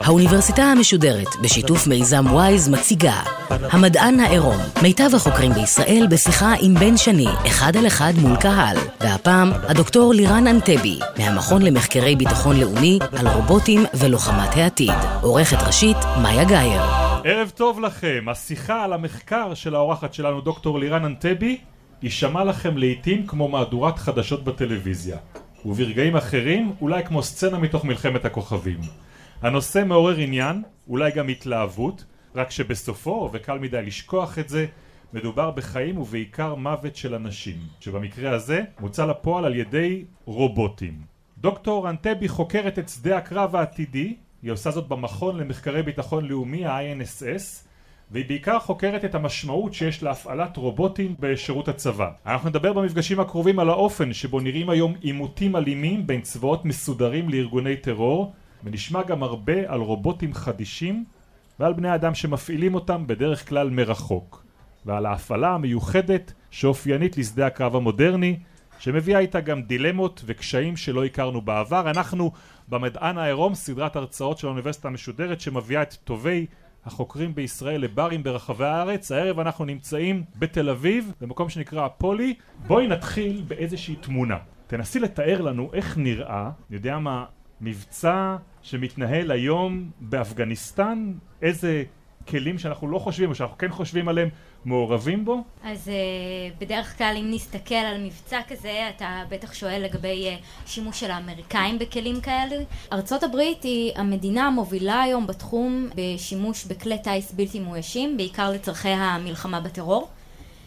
האוניברסיטה המשודרת, בשיתוף מיזם וויז, מציגה המדען העירום, מיטב החוקרים בישראל בשיחה עם בן שני, אחד על אחד מול קהל. והפעם, הדוקטור לירן אנטבי, מהמכון למחקרי ביטחון לאומי על רובוטים ולוחמת העתיד. עורכת ראשית, מאיה גאייר. ערב טוב לכם, השיחה על המחקר של האורחת שלנו, דוקטור לירן אנטבי, יישמע לכם לעיתים כמו מהדורת חדשות בטלוויזיה. וברגעים אחרים, אולי כמו סצנה מתוך מלחמת הכוכבים. הנושא מעורר עניין, אולי גם התלהבות, רק שבסופו, וקל מדי לשכוח את זה, מדובר בחיים ובעיקר מוות של אנשים, שבמקרה הזה מוצא לפועל על ידי רובוטים. דוקטור אנטבי חוקרת את שדה הקרב העתידי, היא עושה זאת במכון למחקרי ביטחון לאומי, ה-INSS, והיא בעיקר חוקרת את המשמעות שיש להפעלת רובוטים בשירות הצבא. אנחנו נדבר במפגשים הקרובים על האופן שבו נראים היום עימותים אלימים בין צבאות מסודרים לארגוני טרור, ונשמע גם הרבה על רובוטים חדישים ועל בני אדם שמפעילים אותם בדרך כלל מרחוק, ועל ההפעלה המיוחדת שאופיינית לשדה הקרב המודרני, שמביאה איתה גם דילמות וקשיים שלא הכרנו בעבר. אנחנו במדען העירום, סדרת הרצאות של האוניברסיטה המשודרת שמביאה את טובי החוקרים בישראל לברים ברחבי הארץ. הערב אנחנו נמצאים בתל אביב, במקום שנקרא הפולי. בואי נתחיל באיזושהי תמונה. תנסי לתאר לנו איך נראה, אני יודע מה, מבצע שמתנהל היום באפגניסטן, איזה כלים שאנחנו לא חושבים או שאנחנו כן חושבים עליהם מעורבים בו? אז uh, בדרך כלל אם נסתכל על מבצע כזה, אתה בטח שואל לגבי uh, שימוש של האמריקאים בכלים כאלה. ארצות הברית היא המדינה המובילה היום בתחום בשימוש בכלי טיס בלתי מאוישים, בעיקר לצורכי המלחמה בטרור.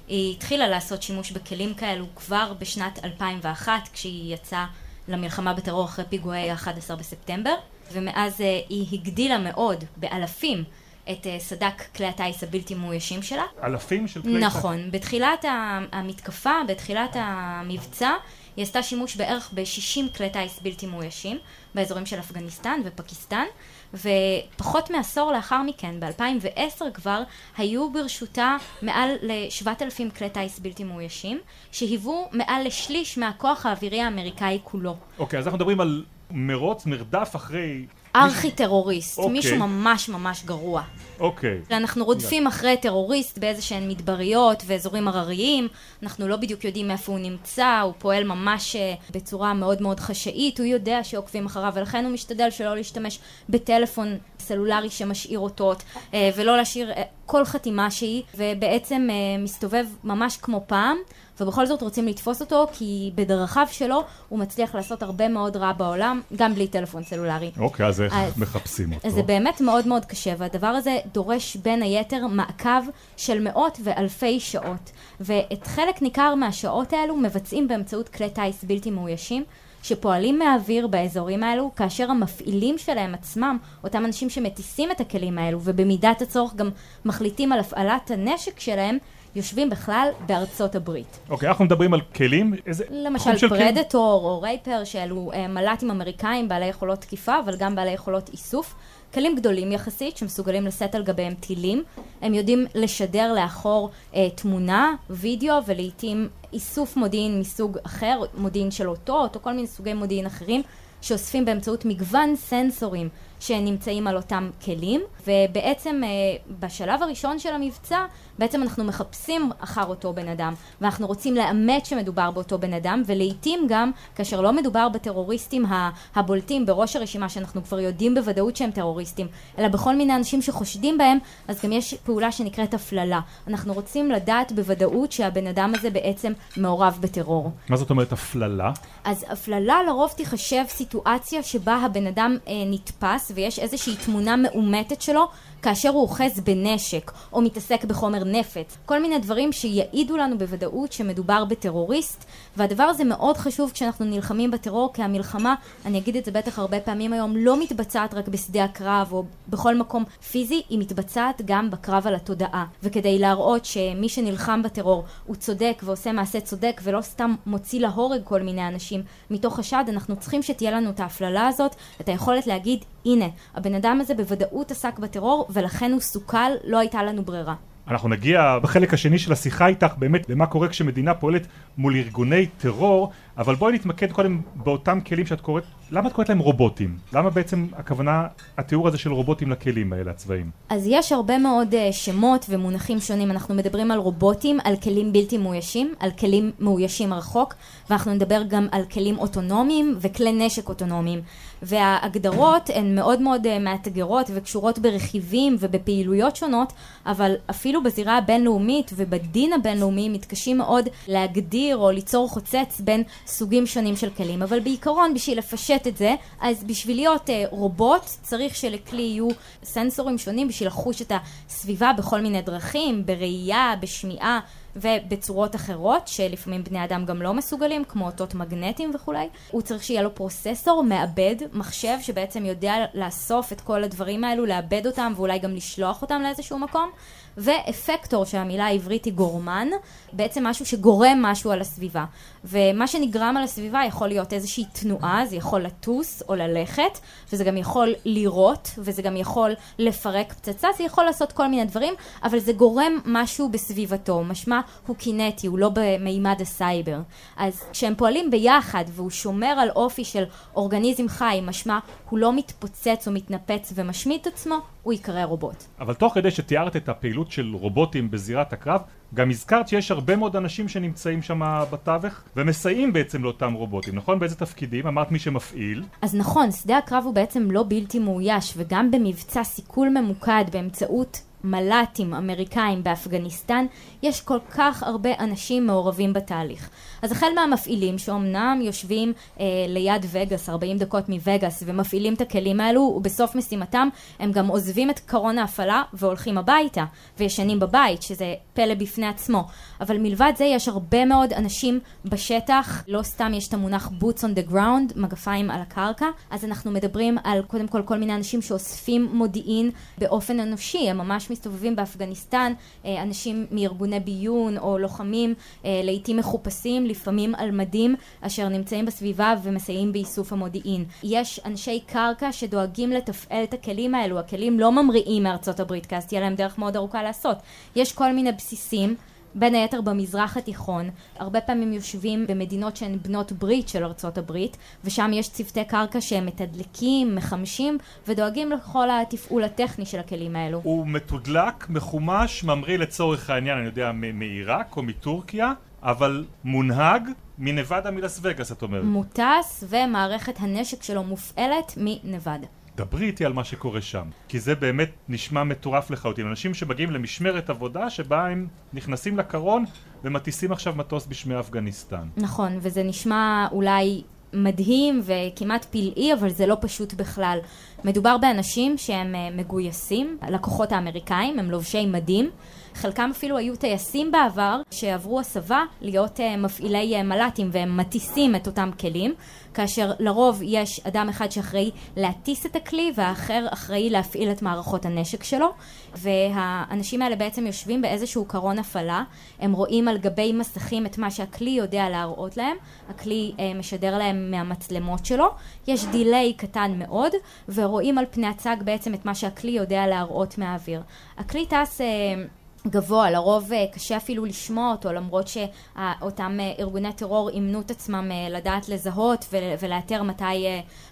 היא התחילה לעשות שימוש בכלים כאלו כבר בשנת 2001, כשהיא יצאה למלחמה בטרור אחרי פיגועי 11 בספטמבר, ומאז uh, היא הגדילה מאוד, באלפים, את uh, סדק כלי הטיס הבלתי מאוישים שלה. אלפים של כלי טיס? נכון. בתחילת המתקפה, בתחילת המבצע, היא עשתה שימוש בערך ב-60 כלי טיס בלתי מאוישים, באזורים של אפגניסטן ופקיסטן, ופחות מעשור לאחר מכן, ב-2010 כבר, היו ברשותה מעל ל-7,000 כלי טיס בלתי מאוישים, שהיוו מעל לשליש מהכוח האווירי האמריקאי כולו. אוקיי, אז אנחנו מדברים על מרוץ, מרדף אחרי ארכי טרוריסט, אוקיי. מישהו ממש ממש גרוע. אוקיי. אנחנו רודפים אחרי טרוריסט באיזה שהן מדבריות ואזורים הרריים, אנחנו לא בדיוק יודעים איפה הוא נמצא, הוא פועל ממש אה, בצורה מאוד מאוד חשאית, הוא יודע שעוקבים אחריו ולכן הוא משתדל שלא להשתמש בטלפון סלולרי שמשאיר אותות אה, ולא להשאיר אה, כל חתימה שהיא ובעצם מסתובב ממש כמו פעם ובכל זאת רוצים לתפוס אותו, כי בדרכיו שלו הוא מצליח לעשות הרבה מאוד רע בעולם, גם בלי טלפון סלולרי. אוקיי, אז איך מחפשים אותו? זה באמת מאוד מאוד קשה, והדבר הזה דורש בין היתר מעקב של מאות ואלפי שעות. ואת חלק ניכר מהשעות האלו מבצעים באמצעות כלי טיס בלתי מאוישים. שפועלים מהאוויר באזורים האלו, כאשר המפעילים שלהם עצמם, אותם אנשים שמטיסים את הכלים האלו, ובמידת הצורך גם מחליטים על הפעלת הנשק שלהם, יושבים בכלל בארצות הברית. אוקיי, okay, אנחנו מדברים על כלים, איזה למשל פרדטור או רייפר, שאלו uh, מל"טים אמריקאים בעלי יכולות תקיפה, אבל גם בעלי יכולות איסוף. כלים גדולים יחסית, שמסוגלים לשאת על גביהם טילים. הם יודעים לשדר לאחור uh, תמונה, וידאו, ולעיתים איסוף מודיעין מסוג אחר, מודיעין של אותות, או כל מיני סוגי מודיעין אחרים, שאוספים באמצעות מגוון סנסורים שנמצאים על אותם כלים, ובעצם אה, בשלב הראשון של המבצע, בעצם אנחנו מחפשים אחר אותו בן אדם, ואנחנו רוצים לאמת שמדובר באותו בן אדם, ולעיתים גם, כאשר לא מדובר בטרוריסטים הבולטים בראש הרשימה, שאנחנו כבר יודעים בוודאות שהם טרוריסטים, אלא בכל מיני אנשים שחושדים בהם, אז גם יש פעולה שנקראת הפללה. אנחנו רוצים לדעת בוודאות שהבן אדם הזה בעצם מעורב בטרור. מה זאת אומרת הפללה? אז הפללה לרוב תיחשב סיטואציה שבה הבן אדם אה, נתפס ויש איזושהי תמונה מאומתת שלו כאשר הוא אוחז בנשק או מתעסק בחומר נפץ. כל מיני דברים שיעידו לנו בוודאות שמדובר בטרוריסט, והדבר הזה מאוד חשוב כשאנחנו נלחמים בטרור, כי המלחמה, אני אגיד את זה בטח הרבה פעמים היום, לא מתבצעת רק בשדה הקרב או בכל מקום פיזי, היא מתבצעת גם בקרב על התודעה. וכדי להראות שמי שנלחם בטרור הוא צודק ועושה מעשה צודק ולא סתם מוציא להורג כל מיני אנשים מתוך חשד, אנחנו צריכים שתהיה לנו את ההפללה הזאת, את היכולת להגיד, הנה, הבן אדם הזה בוודאות עסק בטרור ולכן הוא סוכל, לא הייתה לנו ברירה. אנחנו נגיע בחלק השני של השיחה איתך באמת למה קורה כשמדינה פועלת מול ארגוני טרור, אבל בואי נתמקד קודם באותם כלים שאת קוראת, למה את קוראת להם רובוטים? למה בעצם הכוונה, התיאור הזה של רובוטים לכלים האלה, הצבאיים? אז יש הרבה מאוד uh, שמות ומונחים שונים, אנחנו מדברים על רובוטים, על כלים בלתי מאוישים, על כלים מאוישים רחוק, ואנחנו נדבר גם על כלים אוטונומיים וכלי נשק אוטונומיים. וההגדרות הן מאוד מאוד uh, מאתגרות וקשורות ברכיבים ובפעילויות שונות, אבל אפילו בזירה הבינלאומית ובדין הבינלאומי מתקשים מאוד להגדיר או ליצור חוצץ בין סוגים שונים של כלים. אבל בעיקרון, בשביל לפשט את זה, אז בשביל להיות uh, רובוט צריך שלכלי יהיו סנסורים שונים בשביל לחוש את הסביבה בכל מיני דרכים, בראייה, בשמיעה. ובצורות אחרות, שלפעמים בני אדם גם לא מסוגלים, כמו אותות מגנטיים וכולי. הוא צריך שיהיה לו פרוססור, מעבד, מחשב, שבעצם יודע לאסוף את כל הדברים האלו, לעבד אותם ואולי גם לשלוח אותם לאיזשהו מקום. ואפקטור, שהמילה העברית היא גורמן, בעצם משהו שגורם משהו על הסביבה. ומה שנגרם על הסביבה יכול להיות איזושהי תנועה, זה יכול לטוס או ללכת, וזה גם יכול לירות, וזה גם יכול לפרק פצצה, זה יכול לעשות כל מיני דברים, אבל זה גורם משהו בסביבתו, משמע הוא קינטי, הוא לא במימד הסייבר. אז כשהם פועלים ביחד והוא שומר על אופי של אורגניזם חי, משמע הוא לא מתפוצץ או מתנפץ ומשמיד את עצמו, הוא ייקרא רובוט. אבל תוך כדי שתיארת את הפעילות של רובוטים בזירת הקרב, גם הזכרת שיש הרבה מאוד אנשים שנמצאים שם בתווך ומסייעים בעצם לאותם רובוטים, נכון? באיזה תפקידים? אמרת מי שמפעיל. אז נכון, שדה הקרב הוא בעצם לא בלתי מאויש, וגם במבצע סיכול ממוקד באמצעות מל"טים אמריקאים באפגניסטן, יש כל כך הרבה אנשים מעורבים בתהליך. אז החל מהמפעילים שאומנם יושבים אה, ליד וגאס, 40 דקות מווגאס, ומפעילים את הכלים האלו, ובסוף משימתם הם גם עוזבים את קרון ההפעלה והולכים הביתה, וישנים בבית, שזה פלא בפני עצמו. אבל מלבד זה יש הרבה מאוד אנשים בשטח, לא סתם יש את המונח boots on the ground, מגפיים על הקרקע, אז אנחנו מדברים על קודם כל כל מיני אנשים שאוספים מודיעין באופן אנושי, הם ממש מסתובבים באפגניסטן, אה, אנשים מארגוני ביון או לוחמים, אה, לעיתים מחופשים, לפעמים על מדים, אשר נמצאים בסביבה ומסייעים באיסוף המודיעין. יש אנשי קרקע שדואגים לתפעל את הכלים האלו, הכלים לא ממריאים מארצות הברית, כי אז תהיה להם דרך מאוד ארוכה לעשות. יש כל מיני בסיסים. בין היתר במזרח התיכון, הרבה פעמים יושבים במדינות שהן בנות ברית של ארצות הברית, ושם יש צוותי קרקע שהם מתדלקים, מחמשים, ודואגים לכל התפעול הטכני של הכלים האלו. הוא מתודלק, מחומש, ממריא לצורך העניין, אני יודע, מעיראק או מטורקיה, אבל מונהג מנבדה מלס וגאס, את אומרת. מוטס, ומערכת הנשק שלו מופעלת מנבדה. דברי איתי על מה שקורה שם, כי זה באמת נשמע מטורף לחלוטין. אנשים שמגיעים למשמרת עבודה שבה הם נכנסים לקרון ומטיסים עכשיו מטוס בשמי אפגניסטן. נכון, וזה נשמע אולי מדהים וכמעט פלאי, אבל זה לא פשוט בכלל. מדובר באנשים שהם אה, מגויסים, הלקוחות האמריקאים, הם לובשי מדים. חלקם אפילו היו טייסים בעבר שעברו הסבה להיות uh, מפעילי uh, מל"טים והם מטיסים את אותם כלים כאשר לרוב יש אדם אחד שאחראי להטיס את הכלי והאחר אחראי להפעיל את מערכות הנשק שלו. והאנשים האלה בעצם יושבים באיזשהו קרון הפעלה הם רואים על גבי מסכים את מה שהכלי יודע להראות להם הכלי uh, משדר להם מהמצלמות שלו. יש דיליי קטן מאוד ורואים על פני הצג בעצם את מה שהכלי יודע להראות מהאוויר. הכלי טס גבוה, לרוב אה, קשה אפילו לשמוע אותו למרות שאותם אה, ארגוני טרור אימנו את עצמם אה, לדעת לזהות ולאתר מתי,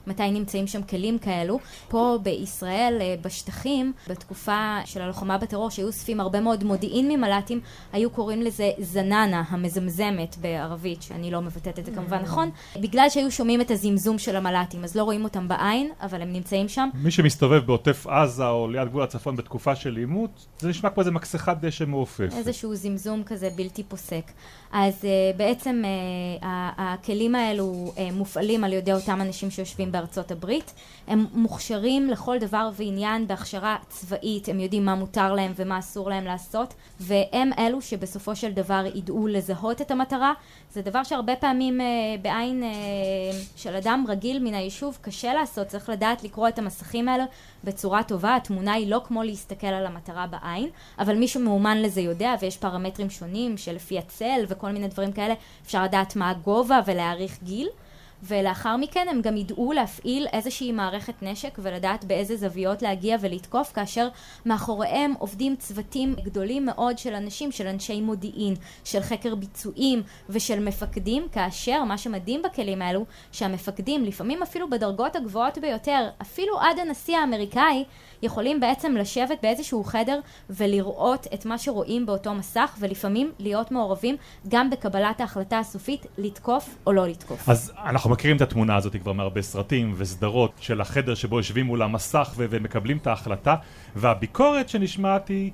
מתי נמצאים שם כלים כאלו. פה בישראל, בשטחים, בתקופה של הלוחמה בטרור שהיו אוספים הרבה מאוד מודיעין ממל"טים, היו קוראים לזה זננה המזמזמת בערבית, שאני לא מבטאת את זה כמובן mm. נכון, בגלל שהיו שומעים את הזמזום של המל"טים, אז לא רואים אותם בעין, אבל הם נמצאים שם. מי שמסתובב בעוטף עזה או ליד גבול הצפון בתקופה של עימות, זה נשמע כמו איזה מכסחת דשא מעופף. איזשהו זמזום כזה בלתי פוסק. אז uh, בעצם uh, הכלים האלו uh, מופעלים על ידי אותם אנשים שיושבים בארצות הברית. הם מוכשרים לכל דבר ועניין בהכשרה צבאית, הם יודעים מה מותר להם ומה אסור להם לעשות, והם אלו שבסופו של דבר ידעו לזהות את המטרה. זה דבר שהרבה פעמים uh, בעין uh, של אדם רגיל מן היישוב קשה לעשות, צריך לדעת לקרוא את המסכים האלה בצורה טובה. התמונה היא לא כמו להסתכל על המטרה בעין, אבל מי שמאומן לזה יודע, ויש פרמטרים שונים שלפי הצל וכל מיני דברים כאלה, אפשר לדעת מה הגובה ולהעריך גיל. ולאחר מכן הם גם ידעו להפעיל איזושהי מערכת נשק ולדעת באיזה זוויות להגיע ולתקוף, כאשר מאחוריהם עובדים צוותים גדולים מאוד של אנשים, של אנשי מודיעין, של חקר ביצועים ושל מפקדים, כאשר מה שמדהים בכלים האלו, שהמפקדים, לפעמים אפילו בדרגות הגבוהות ביותר, אפילו עד הנשיא האמריקאי, יכולים בעצם לשבת באיזשהו חדר ולראות את מה שרואים באותו מסך, ולפעמים להיות מעורבים גם בקבלת ההחלטה הסופית לתקוף או לא לתקוף. אז אנחנו מכירים את התמונה הזאת כבר מהרבה סרטים וסדרות של החדר שבו יושבים מול המסך ומקבלים את ההחלטה, והביקורת שנשמעת היא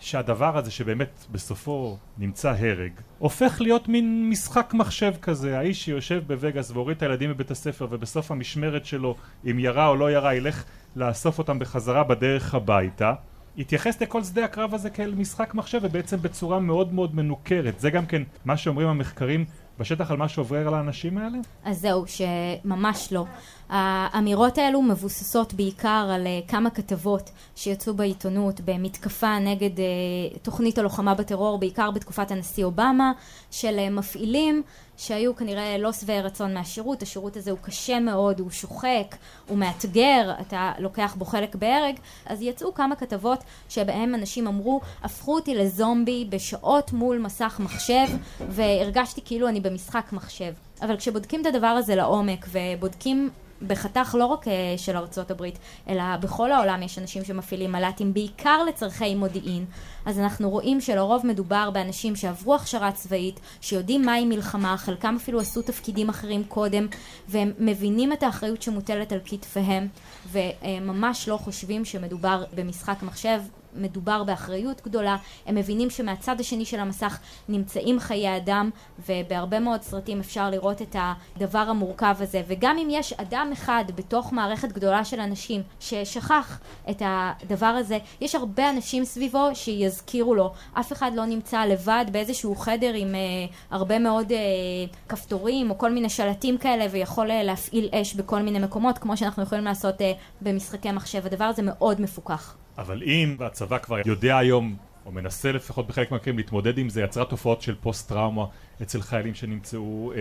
שהדבר הזה שבאמת בסופו נמצא הרג, הופך להיות מין משחק מחשב כזה, האיש שיושב בווגאס והוריד את הילדים מבית הספר ובסוף המשמרת שלו, אם ירה או לא ירה, ילך לאסוף אותם בחזרה בדרך הביתה. התייחס לכל שדה הקרב הזה כאל משחק מחשב ובעצם בצורה מאוד מאוד מנוכרת. זה גם כן מה שאומרים המחקרים בשטח על מה שעובר על האנשים האלה? אז זהו, שממש לא. האמירות האלו מבוססות בעיקר על אה, כמה כתבות שיצאו בעיתונות במתקפה נגד אה, תוכנית הלוחמה בטרור, בעיקר בתקופת הנשיא אובמה, של אה, מפעילים שהיו כנראה לא שבעי רצון מהשירות, השירות הזה הוא קשה מאוד, הוא שוחק, הוא מאתגר, אתה לוקח בו חלק בהרג, אז יצאו כמה כתבות שבהם אנשים אמרו, הפכו אותי לזומבי בשעות מול מסך מחשב, והרגשתי כאילו אני במשחק מחשב. אבל כשבודקים את הדבר הזה לעומק ובודקים בחתך לא רק אה, של ארצות הברית, אלא בכל העולם יש אנשים שמפעילים מל"טים בעיקר לצורכי מודיעין. אז אנחנו רואים שלרוב מדובר באנשים שעברו הכשרה צבאית, שיודעים מהי מלחמה, חלקם אפילו עשו תפקידים אחרים קודם, והם מבינים את האחריות שמוטלת על כתפיהם, וממש לא חושבים שמדובר במשחק מחשב. מדובר באחריות גדולה, הם מבינים שמהצד השני של המסך נמצאים חיי אדם, ובהרבה מאוד סרטים אפשר לראות את הדבר המורכב הזה, וגם אם יש אדם אחד בתוך מערכת גדולה של אנשים ששכח את הדבר הזה, יש הרבה אנשים סביבו שיזכירו לו. אף אחד לא נמצא לבד באיזשהו חדר עם uh, הרבה מאוד uh, כפתורים או כל מיני שלטים כאלה ויכול uh, להפעיל אש בכל מיני מקומות, כמו שאנחנו יכולים לעשות uh, במשחקי מחשב. הדבר הזה מאוד מפוקח. אבל אם הצבא כבר יודע היום, או מנסה לפחות בחלק מהמקרים להתמודד עם זה, יצרה תופעות של פוסט-טראומה אצל חיילים שנמצאו אה,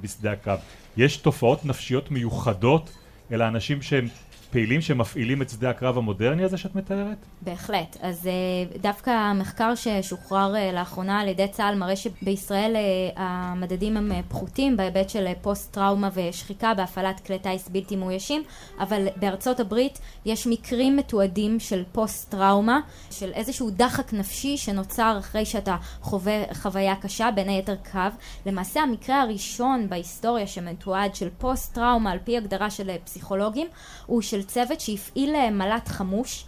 בשדה הקרב. יש תופעות נפשיות מיוחדות אל האנשים שהם פעילים שמפעילים את שדה הקרב המודרני הזה שאת מתארת? בהחלט. אז אה, דווקא המחקר ששוחרר אה, לאחרונה על ידי צה"ל מראה שבישראל אה, המדדים הם פחותים בהיבט של פוסט-טראומה ושחיקה בהפעלת כלי טיס בלתי מאוישים, אבל בארצות הברית יש מקרים מתועדים של פוסט-טראומה, של איזשהו דחק נפשי שנוצר אחרי שאתה חווה חוויה קשה, בין היתר קרב. למעשה המקרה הראשון בהיסטוריה שמתועד של פוסט-טראומה על פי הגדרה של פסיכולוגים הוא של של צוות שהפעיל אה, מל"ט חמוש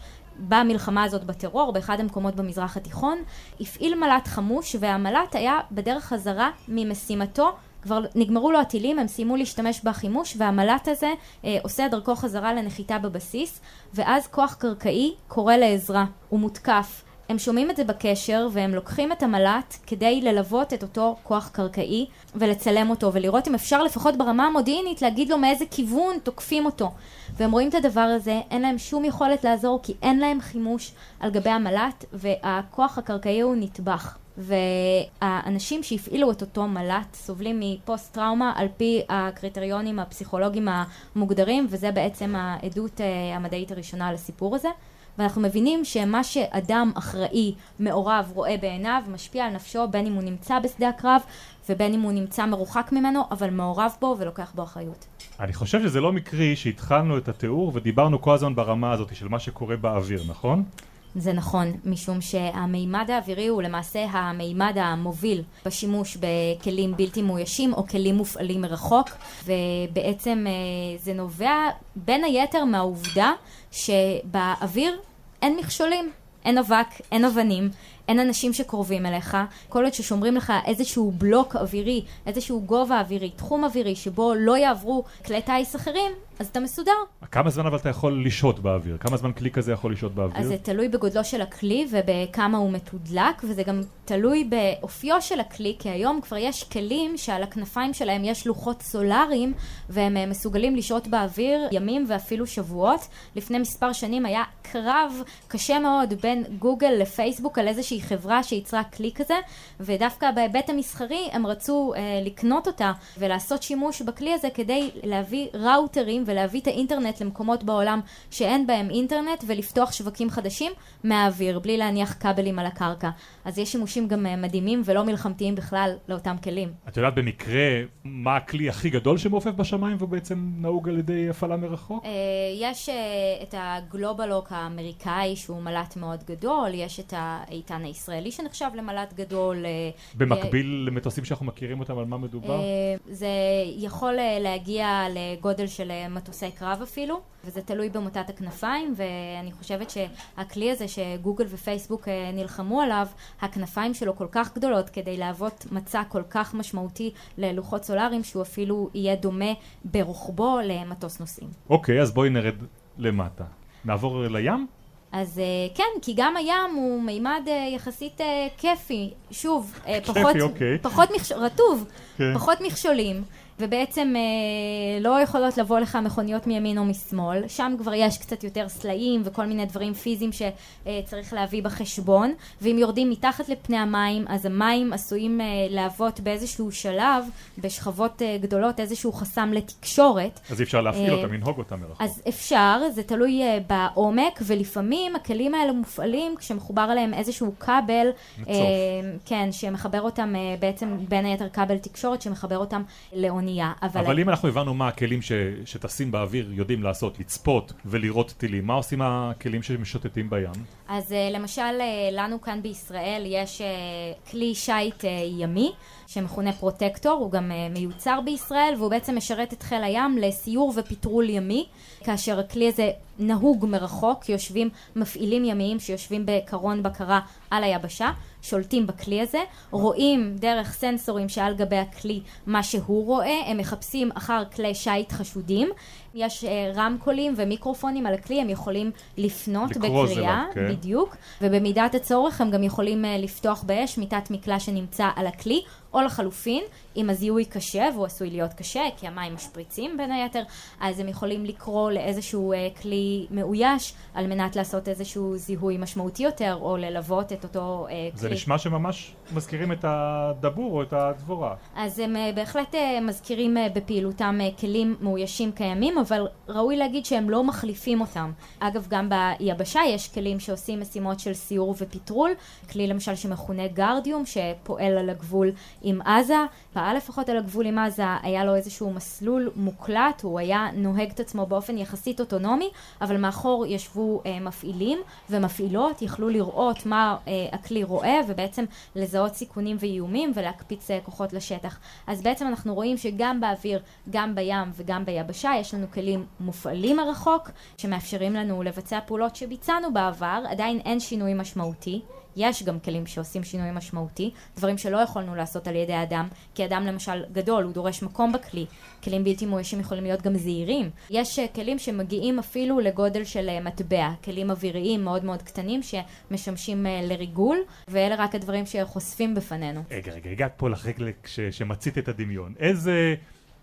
במלחמה הזאת בטרור, באחד המקומות במזרח התיכון, הפעיל מל"ט חמוש והמל"ט היה בדרך חזרה ממשימתו. כבר נגמרו לו הטילים, הם סיימו להשתמש בחימוש והמל"ט הזה אה, עושה דרכו חזרה לנחיתה בבסיס. ואז כוח קרקעי קורא לעזרה, הוא מותקף הם שומעים את זה בקשר והם לוקחים את המל"ט כדי ללוות את אותו כוח קרקעי ולצלם אותו ולראות אם אפשר לפחות ברמה המודיעינית להגיד לו מאיזה כיוון תוקפים אותו. והם רואים את הדבר הזה, אין להם שום יכולת לעזור כי אין להם חימוש על גבי המל"ט והכוח הקרקעי הוא נטבח. והאנשים שהפעילו את אותו מל"ט סובלים מפוסט טראומה על פי הקריטריונים הפסיכולוגיים המוגדרים וזה בעצם העדות אה, המדעית הראשונה לסיפור הזה. ואנחנו מבינים שמה שאדם אחראי, מעורב, רואה בעיניו, משפיע על נפשו בין אם הוא נמצא בשדה הקרב ובין אם הוא נמצא מרוחק ממנו, אבל מעורב בו ולוקח בו אחריות. אני חושב שזה לא מקרי שהתחלנו את התיאור ודיברנו כל הזמן ברמה הזאת של מה שקורה באוויר, נכון? זה נכון, משום שהמימד האווירי הוא למעשה המימד המוביל בשימוש בכלים בלתי מאוישים או כלים מופעלים מרחוק, ובעצם אה, זה נובע בין היתר מהעובדה שבאוויר אין מכשולים, אין אבק, אין אבנים, אין אנשים שקרובים אליך, כל עוד ששומרים לך איזשהו בלוק אווירי, איזשהו גובה אווירי, תחום אווירי שבו לא יעברו כלי טיס אחרים, אז אתה מסודר. כמה זמן אבל אתה יכול לשהות באוויר? כמה זמן כלי כזה יכול לשהות באוויר? אז זה תלוי בגודלו של הכלי ובכמה הוא מתודלק, וזה גם תלוי באופיו של הכלי, כי היום כבר יש כלים שעל הכנפיים שלהם יש לוחות סולאריים, והם אה, מסוגלים לשהות באוויר ימים ואפילו שבועות. לפני מספר שנים היה קרב קשה מאוד בין גוגל לפייסבוק על איזושהי חברה שייצרה כלי כזה, ודווקא בהיבט המסחרי הם רצו אה, לקנות אותה ולעשות שימוש בכלי הזה כדי להביא ראוטרים ולהביא את האינטרנט למקומות בעולם שאין בהם אינטרנט ולפתוח שווקים חדשים מהאוויר, בלי להניח כבלים על הקרקע. אז יש שימושים גם אה, מדהימים ולא מלחמתיים בכלל לאותם כלים. את יודעת במקרה מה הכלי הכי גדול שמעופף בשמיים והוא בעצם נהוג על ידי הפעלה מרחוק? אה, יש אה, את הגלובלוק האמריקאי שהוא מל"ט מאוד גדול, יש את האיתן הישראלי שנחשב למל"ט גדול. במקביל למטוסים שאנחנו מכירים אותם, על מה מדובר? זה יכול להגיע לגודל של מטוסי קרב אפילו, וזה תלוי במוטת הכנפיים, ואני חושבת שהכלי הזה שגוגל ופייסבוק נלחמו עליו, הכנפיים שלו כל כך גדולות כדי להוות מצע כל כך משמעותי ללוחות סולאריים, שהוא אפילו יהיה דומה ברוחבו למטוס נוסעים. אוקיי, okay, אז בואי נרד למטה. נעבור לים? אז uh, כן, כי גם הים הוא מימד uh, יחסית uh, כיפי, שוב, פחות, כיפי, אוקיי. פחות מכש... רטוב, okay. כן. פחות מכשולים. ובעצם אה, לא יכולות לבוא לך מכוניות מימין או משמאל, שם כבר יש קצת יותר סלעים וכל מיני דברים פיזיים שצריך להביא בחשבון, ואם יורדים מתחת לפני המים, אז המים עשויים אה, להוות באיזשהו שלב, בשכבות אה, גדולות, איזשהו חסם לתקשורת. אז אי אפשר להפעיל אה, אותם, לנהוג אותם מרחוק. אז אפשר, זה תלוי אה, בעומק, ולפעמים הכלים האלה מופעלים כשמחובר אליהם איזשהו כבל, אה, כן, שמחבר אותם אה, בעצם בין היתר כבל תקשורת שמחבר אותם לאונייה. אונייה. אבל... אבל אם אנחנו הבנו מה הכלים ש... שטסים באוויר יודעים לעשות, לצפות ולירות טילים, מה עושים הכלים שמשוטטים בים? אז אה, למשל, אה, לנו כאן בישראל יש אה, כלי שיט ימי. שמכונה פרוטקטור, הוא גם מיוצר בישראל והוא בעצם משרת את חיל הים לסיור ופטרול ימי, כאשר הכלי הזה נהוג מרחוק, יושבים מפעילים ימיים שיושבים בקרון בקרה על היבשה, שולטים בכלי הזה, רואים דרך סנסורים שעל גבי הכלי מה שהוא רואה, הם מחפשים אחר כלי שיט חשודים, יש uh, רמקולים ומיקרופונים על הכלי, הם יכולים לפנות בקריאה, כן. בדיוק, ובמידת הצורך הם גם יכולים uh, לפתוח באש מיטת מקלע שנמצא על הכלי, או לחלופין, אם הזיהוי קשה, והוא עשוי להיות קשה, כי המים משפריצים בין היתר, אז הם יכולים לקרוא לאיזשהו uh, כלי מאויש, על מנת לעשות איזשהו זיהוי משמעותי יותר, או ללוות את אותו uh, כלי. זה נשמע שממש מזכירים את הדבור או את הדבורה. אז הם uh, בהחלט uh, מזכירים uh, בפעילותם uh, כלים מאוישים קיימים, אבל ראוי להגיד שהם לא מחליפים אותם. אגב, גם ביבשה יש כלים שעושים משימות של סיור ופטרול, כלי למשל שמכונה גרדיום, שפועל על הגבול עם עזה, פעל לפחות על הגבול עם עזה, היה לו איזשהו מסלול מוקלט, הוא היה נוהג את עצמו באופן יחסית אוטונומי, אבל מאחור ישבו אה, מפעילים ומפעילות, יכלו לראות מה אה, הכלי רואה ובעצם לזהות סיכונים ואיומים ולהקפיץ אה, כוחות לשטח. אז בעצם אנחנו רואים שגם באוויר, גם בים וגם ביבשה יש לנו כלים מופעלים מרחוק, שמאפשרים לנו לבצע פעולות שביצענו בעבר, עדיין אין שינוי משמעותי. יש גם כלים שעושים שינוי משמעותי, דברים שלא יכולנו לעשות על ידי אדם, כי אדם למשל גדול, הוא דורש מקום בכלי. כלים בלתי מאוישים יכולים להיות גם זעירים. יש uh, כלים שמגיעים אפילו לגודל של uh, מטבע, כלים אוויריים מאוד מאוד קטנים שמשמשים uh, לריגול, ואלה רק הדברים שחושפים בפנינו. רגע, רגע, הגעת פה לחלק שמצית את הדמיון. איזה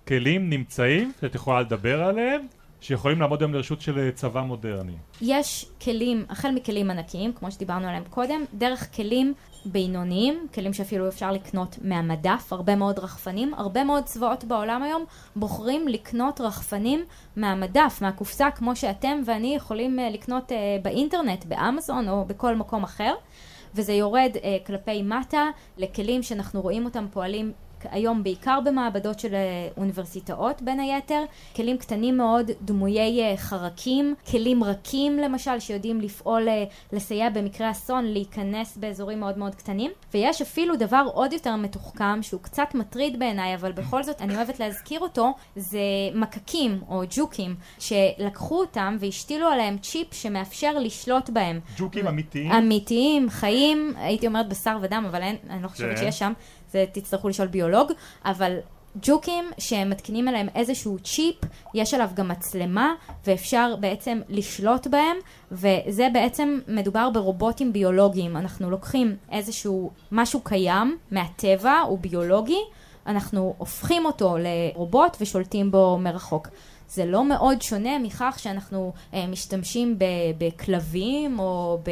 כלים נמצאים שאת יכולה לדבר עליהם שיכולים לעמוד היום לרשות של אה, צבא מודרני. יש כלים, החל מכלים ענקיים, כמו שדיברנו עליהם קודם, דרך כלים בינוניים, כלים שאפילו אפשר לקנות מהמדף, הרבה מאוד רחפנים, הרבה מאוד צבאות בעולם היום בוחרים לקנות רחפנים מהמדף, מהקופסה, כמו שאתם ואני יכולים אה, לקנות אה, באינטרנט, באמזון או בכל מקום אחר. וזה יורד uh, כלפי מטה לכלים שאנחנו רואים אותם פועלים היום בעיקר במעבדות של אה, אוניברסיטאות בין היתר, כלים קטנים מאוד, דמויי אה, חרקים, כלים רכים למשל שיודעים לפעול, אה, לסייע במקרה אסון, להיכנס באזורים מאוד מאוד קטנים, ויש אפילו דבר עוד יותר מתוחכם שהוא קצת מטריד בעיניי, אבל בכל זאת אני אוהבת להזכיר אותו, זה מקקים או ג'וקים, שלקחו אותם והשתילו עליהם צ'יפ שמאפשר לשלוט בהם. ג'וקים אמיתיים? אמיתיים, חיים, הייתי אומרת בשר ודם, אבל אין, אני לא חושבת כן. שיש שם. זה תצטרכו לשאול ביולוג, אבל ג'וקים שמתקינים עליהם איזשהו צ'יפ, יש עליו גם מצלמה ואפשר בעצם לשלוט בהם וזה בעצם מדובר ברובוטים ביולוגיים. אנחנו לוקחים איזשהו משהו קיים מהטבע, הוא ביולוגי, אנחנו הופכים אותו לרובוט ושולטים בו מרחוק. זה לא מאוד שונה מכך שאנחנו אה, משתמשים בכלבים, או ב...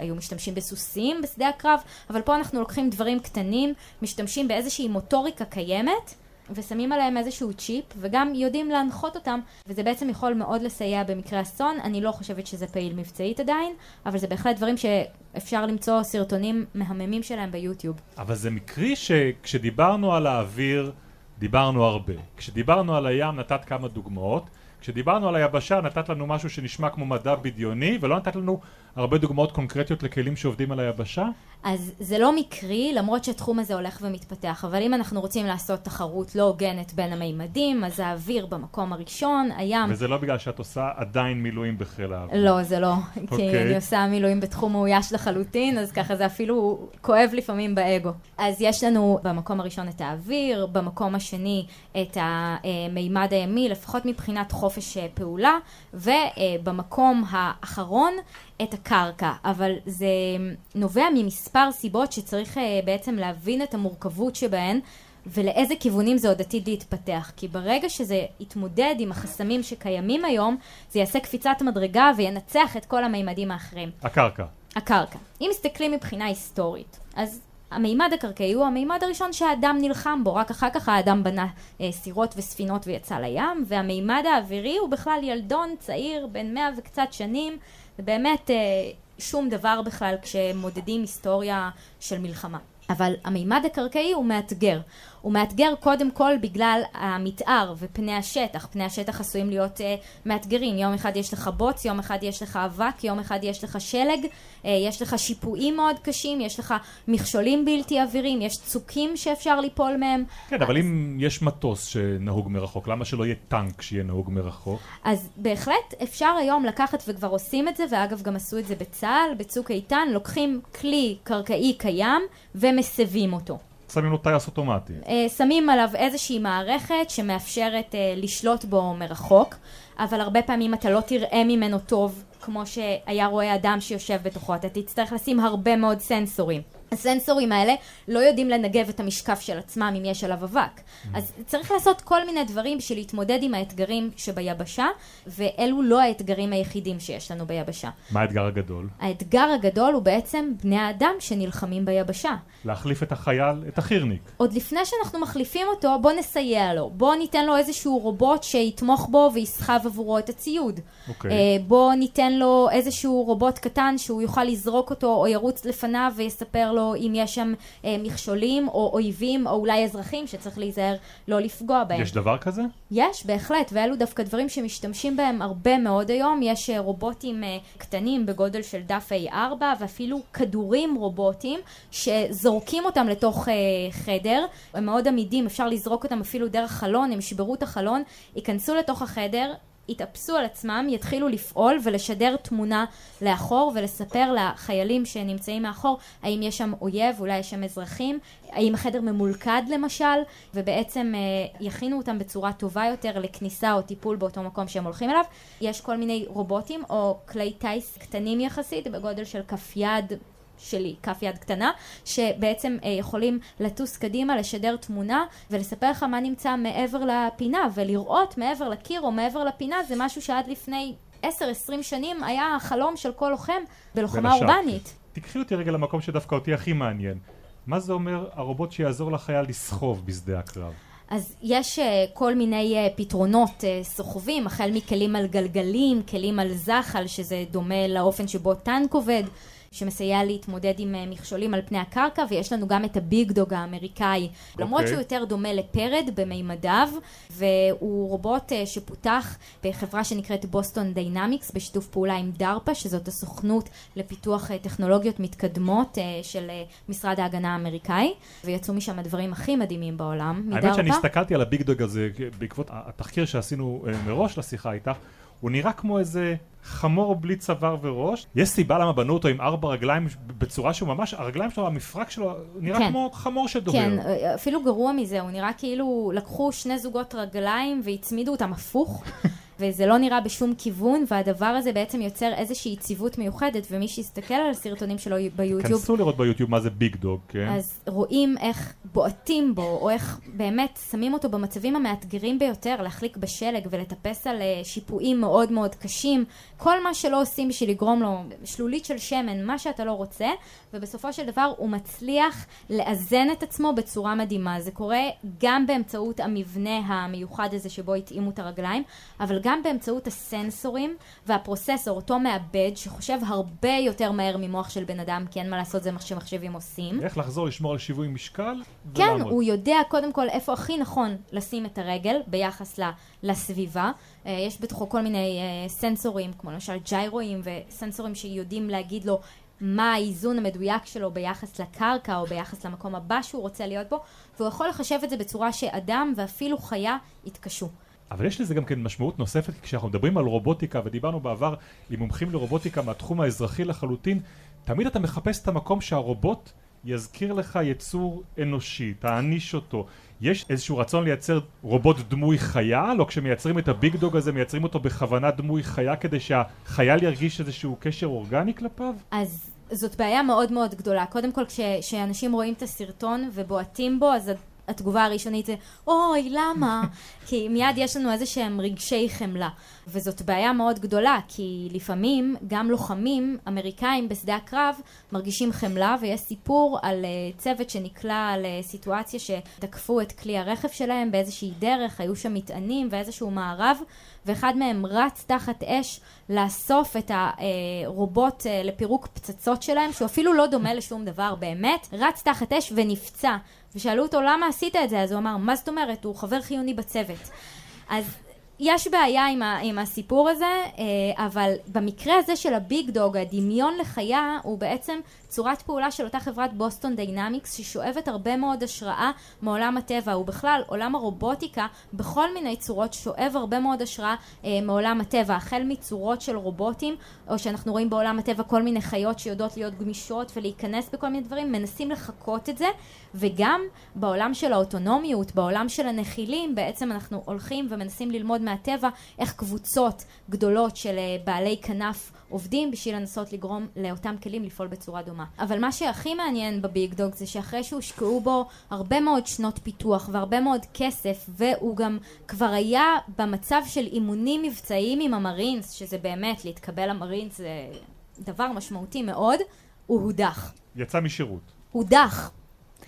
היו משתמשים בסוסים בשדה הקרב, אבל פה אנחנו לוקחים דברים קטנים, משתמשים באיזושהי מוטוריקה קיימת. ושמים עליהם איזשהו צ'יפ, וגם יודעים להנחות אותם, וזה בעצם יכול מאוד לסייע במקרה אסון. אני לא חושבת שזה פעיל מבצעית עדיין, אבל זה בהחלט דברים שאפשר למצוא סרטונים מהממים שלהם ביוטיוב. אבל זה מקרי שכשדיברנו על האוויר, דיברנו הרבה. כשדיברנו על הים נתת כמה דוגמאות. כשדיברנו על היבשה נתת לנו משהו שנשמע כמו מדע בדיוני ולא נתת לנו הרבה דוגמאות קונקרטיות לכלים שעובדים על היבשה? אז זה לא מקרי, למרות שהתחום הזה הולך ומתפתח, אבל אם אנחנו רוצים לעשות תחרות לא הוגנת בין המימדים, אז האוויר במקום הראשון, הים... וזה לא בגלל שאת עושה עדיין מילואים בחיל האוויר. לא, זה לא. Okay. כי אוקיי. אני עושה מילואים בתחום מאויש לחלוטין, אז ככה זה אפילו כואב לפעמים באגו. אז יש לנו במקום הראשון את האוויר, במקום השני את המימד הימי, לפחות מבחינת חופש פעולה, ובמקום האחרון את הקרקע, אבל זה נובע ממספר סיבות שצריך אה, בעצם להבין את המורכבות שבהן ולאיזה כיוונים זה עוד עתיד להתפתח. כי ברגע שזה יתמודד עם החסמים שקיימים היום, זה יעשה קפיצת מדרגה וינצח את כל המימדים האחרים. הקרקע. הקרקע. אם מסתכלים מבחינה היסטורית, אז המימד הקרקעי הוא המימד הראשון שהאדם נלחם בו, רק אחר כך האדם בנה אה, סירות וספינות ויצא לים, והמימד האווירי הוא בכלל ילדון צעיר בן מאה וקצת שנים, זה באמת אה, שום דבר בכלל כשמודדים היסטוריה של מלחמה. אבל המימד הקרקעי הוא מאתגר. הוא מאתגר קודם כל בגלל המתאר ופני השטח. פני השטח עשויים להיות uh, מאתגרים. יום אחד יש לך בוץ, יום אחד יש לך אבק, יום אחד יש לך שלג, uh, יש לך שיפועים מאוד קשים, יש לך מכשולים בלתי אווירים, יש צוקים שאפשר ליפול מהם. כן, אז... אבל אם יש מטוס שנהוג מרחוק, למה שלא יהיה טנק שיהיה נהוג מרחוק? אז בהחלט אפשר היום לקחת, וכבר עושים את זה, ואגב גם עשו את זה בצה"ל, בצוק איתן, לוקחים כלי קרקעי קיים ומסבים אותו. שמים לו טייס אוטומטי. Uh, שמים עליו איזושהי מערכת שמאפשרת uh, לשלוט בו מרחוק, אבל הרבה פעמים אתה לא תראה ממנו טוב כמו שהיה רואה אדם שיושב בתוכו, אתה תצטרך לשים הרבה מאוד סנסורים. הסנסורים האלה לא יודעים לנגב את המשקף של עצמם אם יש עליו אבק. Mm-hmm. אז צריך לעשות כל מיני דברים בשביל להתמודד עם האתגרים שביבשה, ואלו לא האתגרים היחידים שיש לנו ביבשה. מה האתגר הגדול? האתגר הגדול הוא בעצם בני האדם שנלחמים ביבשה. להחליף את החייל, את החירניק. עוד לפני שאנחנו מחליפים אותו, בוא נסייע לו. בוא ניתן לו איזשהו רובוט שיתמוך בו ויסחב עבורו את הציוד. Okay. אוקיי. אה, בוא ניתן לו איזשהו רובוט קטן שהוא יוכל לזרוק אותו או ירוץ לפניו ויספר לו לו אם יש שם אה, מכשולים או אויבים או אולי אזרחים שצריך להיזהר לא לפגוע בהם. יש דבר כזה? יש, בהחלט, ואלו דווקא דברים שמשתמשים בהם הרבה מאוד היום. יש אה, רובוטים אה, קטנים בגודל של דף A4 ואפילו כדורים רובוטיים שזורקים אותם לתוך אה, חדר. הם מאוד עמידים, אפשר לזרוק אותם אפילו דרך חלון, הם ישברו את החלון, ייכנסו לתוך החדר, יתאפסו על עצמם, יתחילו לפעול ולשדר תמונה לאחור ולספר לחיילים שנמצאים מאחור האם יש שם אויב, אולי יש שם אזרחים, האם החדר ממולכד למשל, ובעצם אה, יכינו אותם בצורה טובה יותר לכניסה או טיפול באותו מקום שהם הולכים אליו. יש כל מיני רובוטים או כלי טיס קטנים יחסית בגודל של כף יד שלי, כף יד קטנה, שבעצם אה, יכולים לטוס קדימה, לשדר תמונה ולספר לך מה נמצא מעבר לפינה, ולראות מעבר לקיר או מעבר לפינה זה משהו שעד לפני 10-20 שנים היה החלום של כל לוחם בלוחמה אורבנית. תקחי אותי רגע למקום שדווקא אותי הכי מעניין. מה זה אומר הרובוט שיעזור לחייל לסחוב בשדה הקרב? אז יש uh, כל מיני uh, פתרונות uh, סוחבים, החל מכלים על גלגלים, כלים על זחל, שזה דומה לאופן שבו טנק עובד. שמסייע להתמודד עם אה, מכשולים על פני הקרקע, ויש לנו גם את ה Big Dog האמריקאי, okay. למרות אוקיי. שהוא יותר דומה לפרד במימדיו, והוא רובוט אה, שפותח בחברה שנקראת Boston Dynamics, בשיתוף פעולה עם DARPA, שזאת הסוכנות לפיתוח אה, טכנולוגיות מתקדמות של משרד ההגנה האמריקאי, ויצאו משם הדברים הכי מדהימים בעולם, מ DARPA. האמת שאני הסתכלתי על ה Big Dog הזה בעקבות התחקיר שעשינו מראש לשיחה איתך. הוא נראה כמו איזה חמור בלי צוואר וראש. יש סיבה למה בנו אותו עם ארבע רגליים בצורה שהוא ממש, הרגליים שלו, המפרק שלו, נראה כן. כמו חמור שדוהר. כן, אפילו גרוע מזה, הוא נראה כאילו לקחו שני זוגות רגליים והצמידו אותם הפוך. וזה לא נראה בשום כיוון, והדבר הזה בעצם יוצר איזושהי יציבות מיוחדת, ומי שיסתכל על הסרטונים שלו ביוטיוב... כנסו לראות ביוטיוב מה זה ביג דוג, כן? אז רואים איך בועטים בו, או איך באמת שמים אותו במצבים המאתגרים ביותר, להחליק בשלג ולטפס על אה, שיפועים מאוד מאוד קשים, כל מה שלא עושים בשביל לגרום לו שלולית של שמן, מה שאתה לא רוצה, ובסופו של דבר הוא מצליח לאזן את עצמו בצורה מדהימה. זה קורה גם באמצעות המבנה המיוחד הזה שבו התאימו את הרגליים, אבל גם באמצעות הסנסורים והפרוססור, אותו מעבד, שחושב הרבה יותר מהר ממוח של בן אדם, כי אין מה לעשות, זה מה שמחשבים עושים. איך לחזור לשמור על שיווי משקל? כן, ולעמוד. הוא יודע קודם כל איפה הכי נכון לשים את הרגל ביחס לסביבה. אה, יש בתוכו כל מיני אה, סנסורים, כמו למשל ג'יירואים וסנסורים שיודעים להגיד לו מה האיזון המדויק שלו ביחס לקרקע או ביחס למקום הבא שהוא רוצה להיות בו, והוא יכול לחשב את זה בצורה שאדם ואפילו חיה יתקשו. אבל יש לזה גם כן משמעות נוספת, כי כשאנחנו מדברים על רובוטיקה, ודיברנו בעבר עם מומחים לרובוטיקה מהתחום האזרחי לחלוטין, תמיד אתה מחפש את המקום שהרובוט יזכיר לך יצור אנושי, תעניש אותו. יש איזשהו רצון לייצר רובוט דמוי חייל, או כשמייצרים את הביג דוג הזה, מייצרים אותו בכוונה דמוי חיה כדי שהחייל ירגיש איזשהו קשר אורגני כלפיו? אז זאת בעיה מאוד מאוד גדולה. קודם כל, כש- כשאנשים רואים את הסרטון ובועטים בו, אז התגובה הראשונית זה, אוי, למה? כי מיד יש לנו איזה שהם רגשי חמלה. וזאת בעיה מאוד גדולה, כי לפעמים גם לוחמים אמריקאים בשדה הקרב מרגישים חמלה, ויש סיפור על uh, צוות שנקלע לסיטואציה שתקפו את כלי הרכב שלהם באיזושהי דרך, היו שם מטענים ואיזשהו מערב, ואחד מהם רץ תחת אש לאסוף את הרובוט uh, לפירוק פצצות שלהם, שהוא אפילו לא דומה לשום דבר באמת, רץ תחת אש ונפצע. ושאלו אותו למה עשית את זה, אז הוא אמר, מה זאת אומרת? הוא חבר חיוני בצוות. אז יש בעיה עם, ה, עם הסיפור הזה, אה, אבל במקרה הזה של ה Big Dog, הדמיון לחיה הוא בעצם צורת פעולה של אותה חברת Boston Dynamics ששואבת הרבה מאוד השראה מעולם הטבע ובכלל עולם הרובוטיקה בכל מיני צורות שואב הרבה מאוד השראה אה, מעולם הטבע החל מצורות של רובוטים או שאנחנו רואים בעולם הטבע כל מיני חיות שיודעות להיות גמישות ולהיכנס בכל מיני דברים מנסים לחקות את זה וגם בעולם של האוטונומיות בעולם של הנחילים בעצם אנחנו הולכים ומנסים ללמוד מהטבע איך קבוצות גדולות של אה, בעלי כנף עובדים בשביל לנסות לגרום לאותם כלים לפעול בצורה דומה. אבל מה שהכי מעניין בביג דוג זה שאחרי שהושקעו בו הרבה מאוד שנות פיתוח והרבה מאוד כסף והוא גם כבר היה במצב של אימונים מבצעיים עם המרינס שזה באמת להתקבל למרינס זה דבר משמעותי מאוד הוא הודח. יצא משירות. הודח.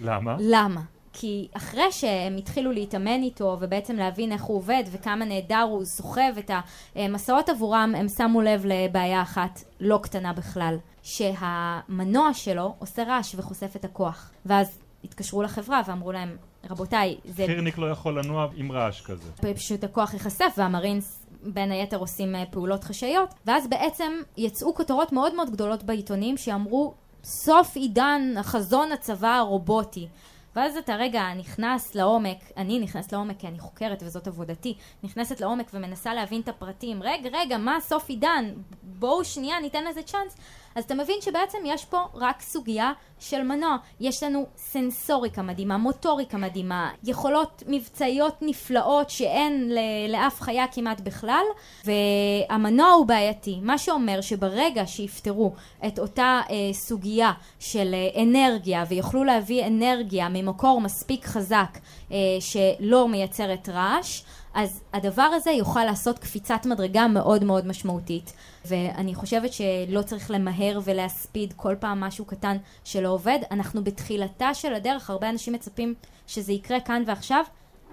למה? למה? כי אחרי שהם התחילו להתאמן איתו ובעצם להבין איך הוא עובד וכמה נהדר הוא סוחב את המסעות עבורם, הם שמו לב לבעיה אחת לא קטנה בכלל, שהמנוע שלו עושה רעש וחושף את הכוח. ואז התקשרו לחברה ואמרו להם, רבותיי, זה... חירניק לא יכול לנוע עם רעש כזה. פשוט הכוח ייחשף והמרינס בין היתר עושים אה, פעולות חשאיות ואז בעצם יצאו כותרות מאוד מאוד גדולות בעיתונים שאמרו סוף עידן החזון הצבא הרובוטי ואז אתה רגע נכנס לעומק, אני נכנס לעומק כי אני חוקרת וזאת עבודתי, נכנסת לעומק ומנסה להבין את הפרטים, רגע רגע מה סוף עידן, בואו שנייה ניתן לזה צ'אנס, אז אתה מבין שבעצם יש פה רק סוגיה של מנוע, יש לנו סנסוריקה מדהימה, מוטוריקה מדהימה, יכולות מבצעיות נפלאות שאין לאף חיה כמעט בכלל, והמנוע הוא בעייתי, מה שאומר שברגע שיפתרו את אותה אה, סוגיה של אה, אנרגיה ויוכלו להביא אנרגיה ממקור מספיק חזק אה, שלא מייצרת רעש, אז הדבר הזה יוכל לעשות קפיצת מדרגה מאוד מאוד משמעותית. ואני חושבת שלא צריך למהר ולהספיד כל פעם משהו קטן שלא עובד. אנחנו בתחילתה של הדרך, הרבה אנשים מצפים שזה יקרה כאן ועכשיו.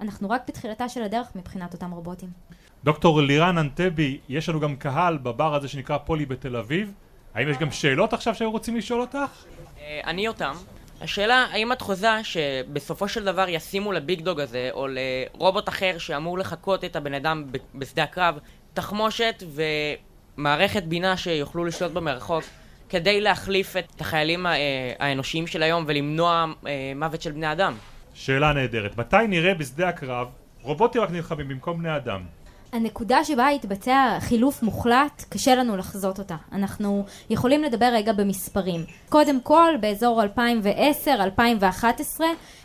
אנחנו רק בתחילתה של הדרך מבחינת אותם רובוטים. דוקטור לירן אנטבי, יש לנו גם קהל בבר הזה שנקרא פולי בתל אביב. האם יש גם שאלות עכשיו שהיו רוצים לשאול אותך? אה, אני אותם. השאלה, האם את חוזה שבסופו של דבר ישימו לביג דוג הזה, או לרובוט אחר שאמור לחקות את הבן אדם בשדה הקרב, תחמושת ומערכת בינה שיוכלו לשלוט במרחוק, כדי להחליף את החיילים האנושיים של היום ולמנוע אה, מוות של בני אדם? שאלה נהדרת. מתי נראה בשדה הקרב רובוטים רק נלחמים במקום בני אדם? הנקודה שבה התבצע חילוף מוחלט, קשה לנו לחזות אותה. אנחנו יכולים לדבר רגע במספרים. קודם כל, באזור 2010-2011,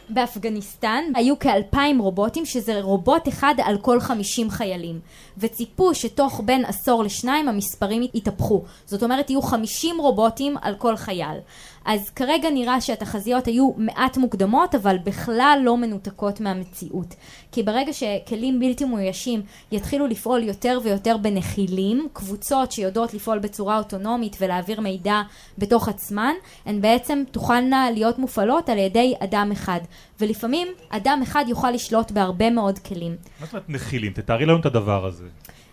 באפגניסטן היו כאלפיים רובוטים, שזה רובוט אחד על כל חמישים חיילים. וציפו שתוך בין עשור לשניים המספרים יתהפכו. זאת אומרת, יהיו חמישים רובוטים על כל חייל. אז כרגע נראה שהתחזיות היו מעט מוקדמות, אבל בכלל לא מנותקות מהמציאות. כי ברגע שכלים בלתי מאוישים יתחילו לפעול יותר ויותר בנחילים, קבוצות שיודעות לפעול בצורה אוטונומית ולהעביר מידע בתוך עצמן, הן בעצם תוכלנה להיות מופעלות על ידי אדם אחד. ולפעמים אדם אחד יוכל לשלוט בהרבה מאוד כלים. מה זאת אומרת נחילים? תתארי לנו את הדבר הזה.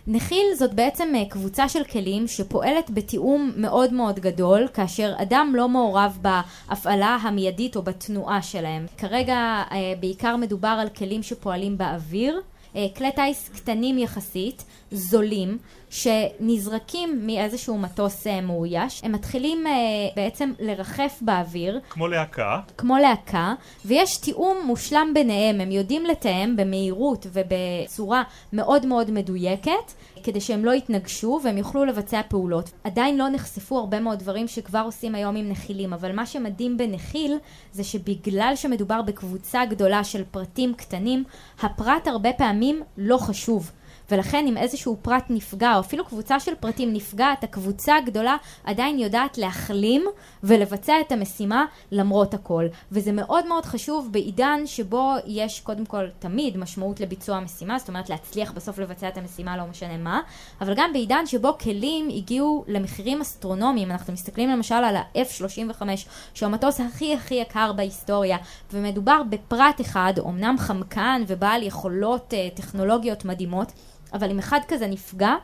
נחיל זאת בעצם אה, קבוצה של כלים שפועלת בתיאום מאוד מאוד גדול, כאשר אדם לא מעורב בהפעלה המיידית או בתנועה שלהם. כרגע אה, בעיקר מדובר על כלים שפועלים באוויר. אה, כלי טיס קטנים יחסית, זולים, שנזרקים מאיזשהו מטוס אה, מאויש. הם מתחילים אה, בעצם לרחף באוויר. כמו להקה. כמו להקה, ויש תיאום מושלם ביניהם. הם יודעים לתאם במהירות ובצורה מאוד מאוד מדויקת. כדי שהם לא יתנגשו והם יוכלו לבצע פעולות. עדיין לא נחשפו הרבה מאוד דברים שכבר עושים היום עם נחילים, אבל מה שמדהים בנחיל זה שבגלל שמדובר בקבוצה גדולה של פרטים קטנים, הפרט הרבה פעמים לא חשוב. ולכן אם איזשהו פרט נפגע, או אפילו קבוצה של פרטים נפגעת, הקבוצה הגדולה עדיין יודעת להחלים ולבצע את המשימה למרות הכל. וזה מאוד מאוד חשוב בעידן שבו יש קודם כל תמיד משמעות לביצוע המשימה, זאת אומרת להצליח בסוף לבצע את המשימה לא משנה מה, אבל גם בעידן שבו כלים הגיעו למחירים אסטרונומיים, אנחנו מסתכלים למשל על ה-F-35, שהוא המטוס הכי הכי יקר בהיסטוריה, ומדובר בפרט אחד, אמנם חמקן ובעל יכולות uh, טכנולוגיות מדהימות, אבל אם אחד כזה נפגע,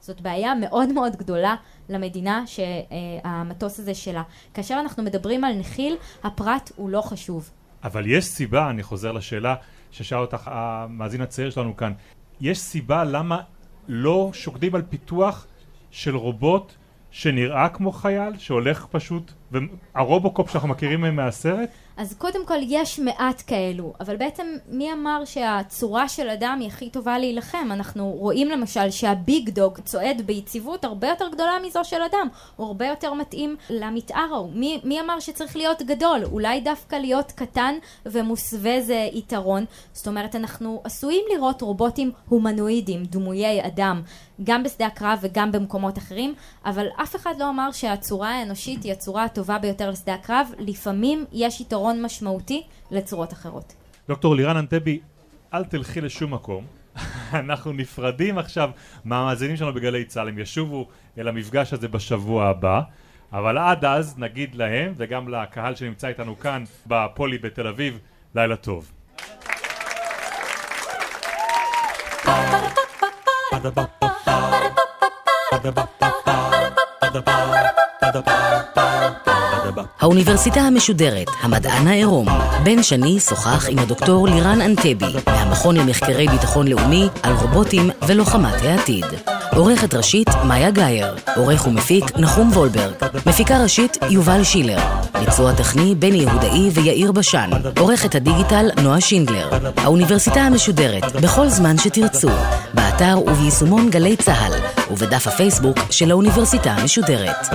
זאת בעיה מאוד מאוד גדולה למדינה שהמטוס הזה שלה. כאשר אנחנו מדברים על נחיל, הפרט הוא לא חשוב. אבל יש סיבה, אני חוזר לשאלה ששאל אותך המאזין הצעיר שלנו כאן, יש סיבה למה לא שוקדים על פיתוח של רובוט שנראה כמו חייל, שהולך פשוט, והרובוקופ שאנחנו מכירים מהסרט? אז קודם כל יש מעט כאלו, אבל בעצם מי אמר שהצורה של אדם היא הכי טובה להילחם? אנחנו רואים למשל שהביג דוג צועד ביציבות הרבה יותר גדולה מזו של אדם, הוא הרבה יותר מתאים למתאר ההוא. מי, מי אמר שצריך להיות גדול? אולי דווקא להיות קטן ומוסווה זה יתרון. זאת אומרת, אנחנו עשויים לראות רובוטים הומנואידים, דמויי אדם, גם בשדה הקרב וגם במקומות אחרים, אבל אף אחד לא אמר שהצורה האנושית היא הצורה הטובה ביותר לשדה הקרב. לפעמים יש יתרון משמעותי לצורות אחרות. דוקטור לירן אנטבי, אל תלכי לשום מקום. אנחנו נפרדים עכשיו מהמאזינים שלנו בגלי צה"ל, הם ישובו אל המפגש הזה בשבוע הבא. אבל עד אז נגיד להם וגם לקהל שנמצא איתנו כאן בפולי בתל אביב, לילה טוב. Ba-da-ba-ba-ba האוניברסיטה המשודרת, המדען העירום. בן שני שוחח עם הדוקטור לירן אנטבי, מהמכון למחקרי ביטחון לאומי, על רובוטים ולוחמת העתיד. עורכת ראשית, מאיה גאייר. עורך ומפיק, נחום וולברג. מפיקה ראשית, יובל שילר. ביצוע טכני, בני יהודאי ויאיר בשן. עורכת הדיגיטל, נועה שינדלר. האוניברסיטה המשודרת, בכל זמן שתרצו. באתר וביישומון גלי צה"ל, ובדף הפייסבוק של האוניברסיטה המשודרת.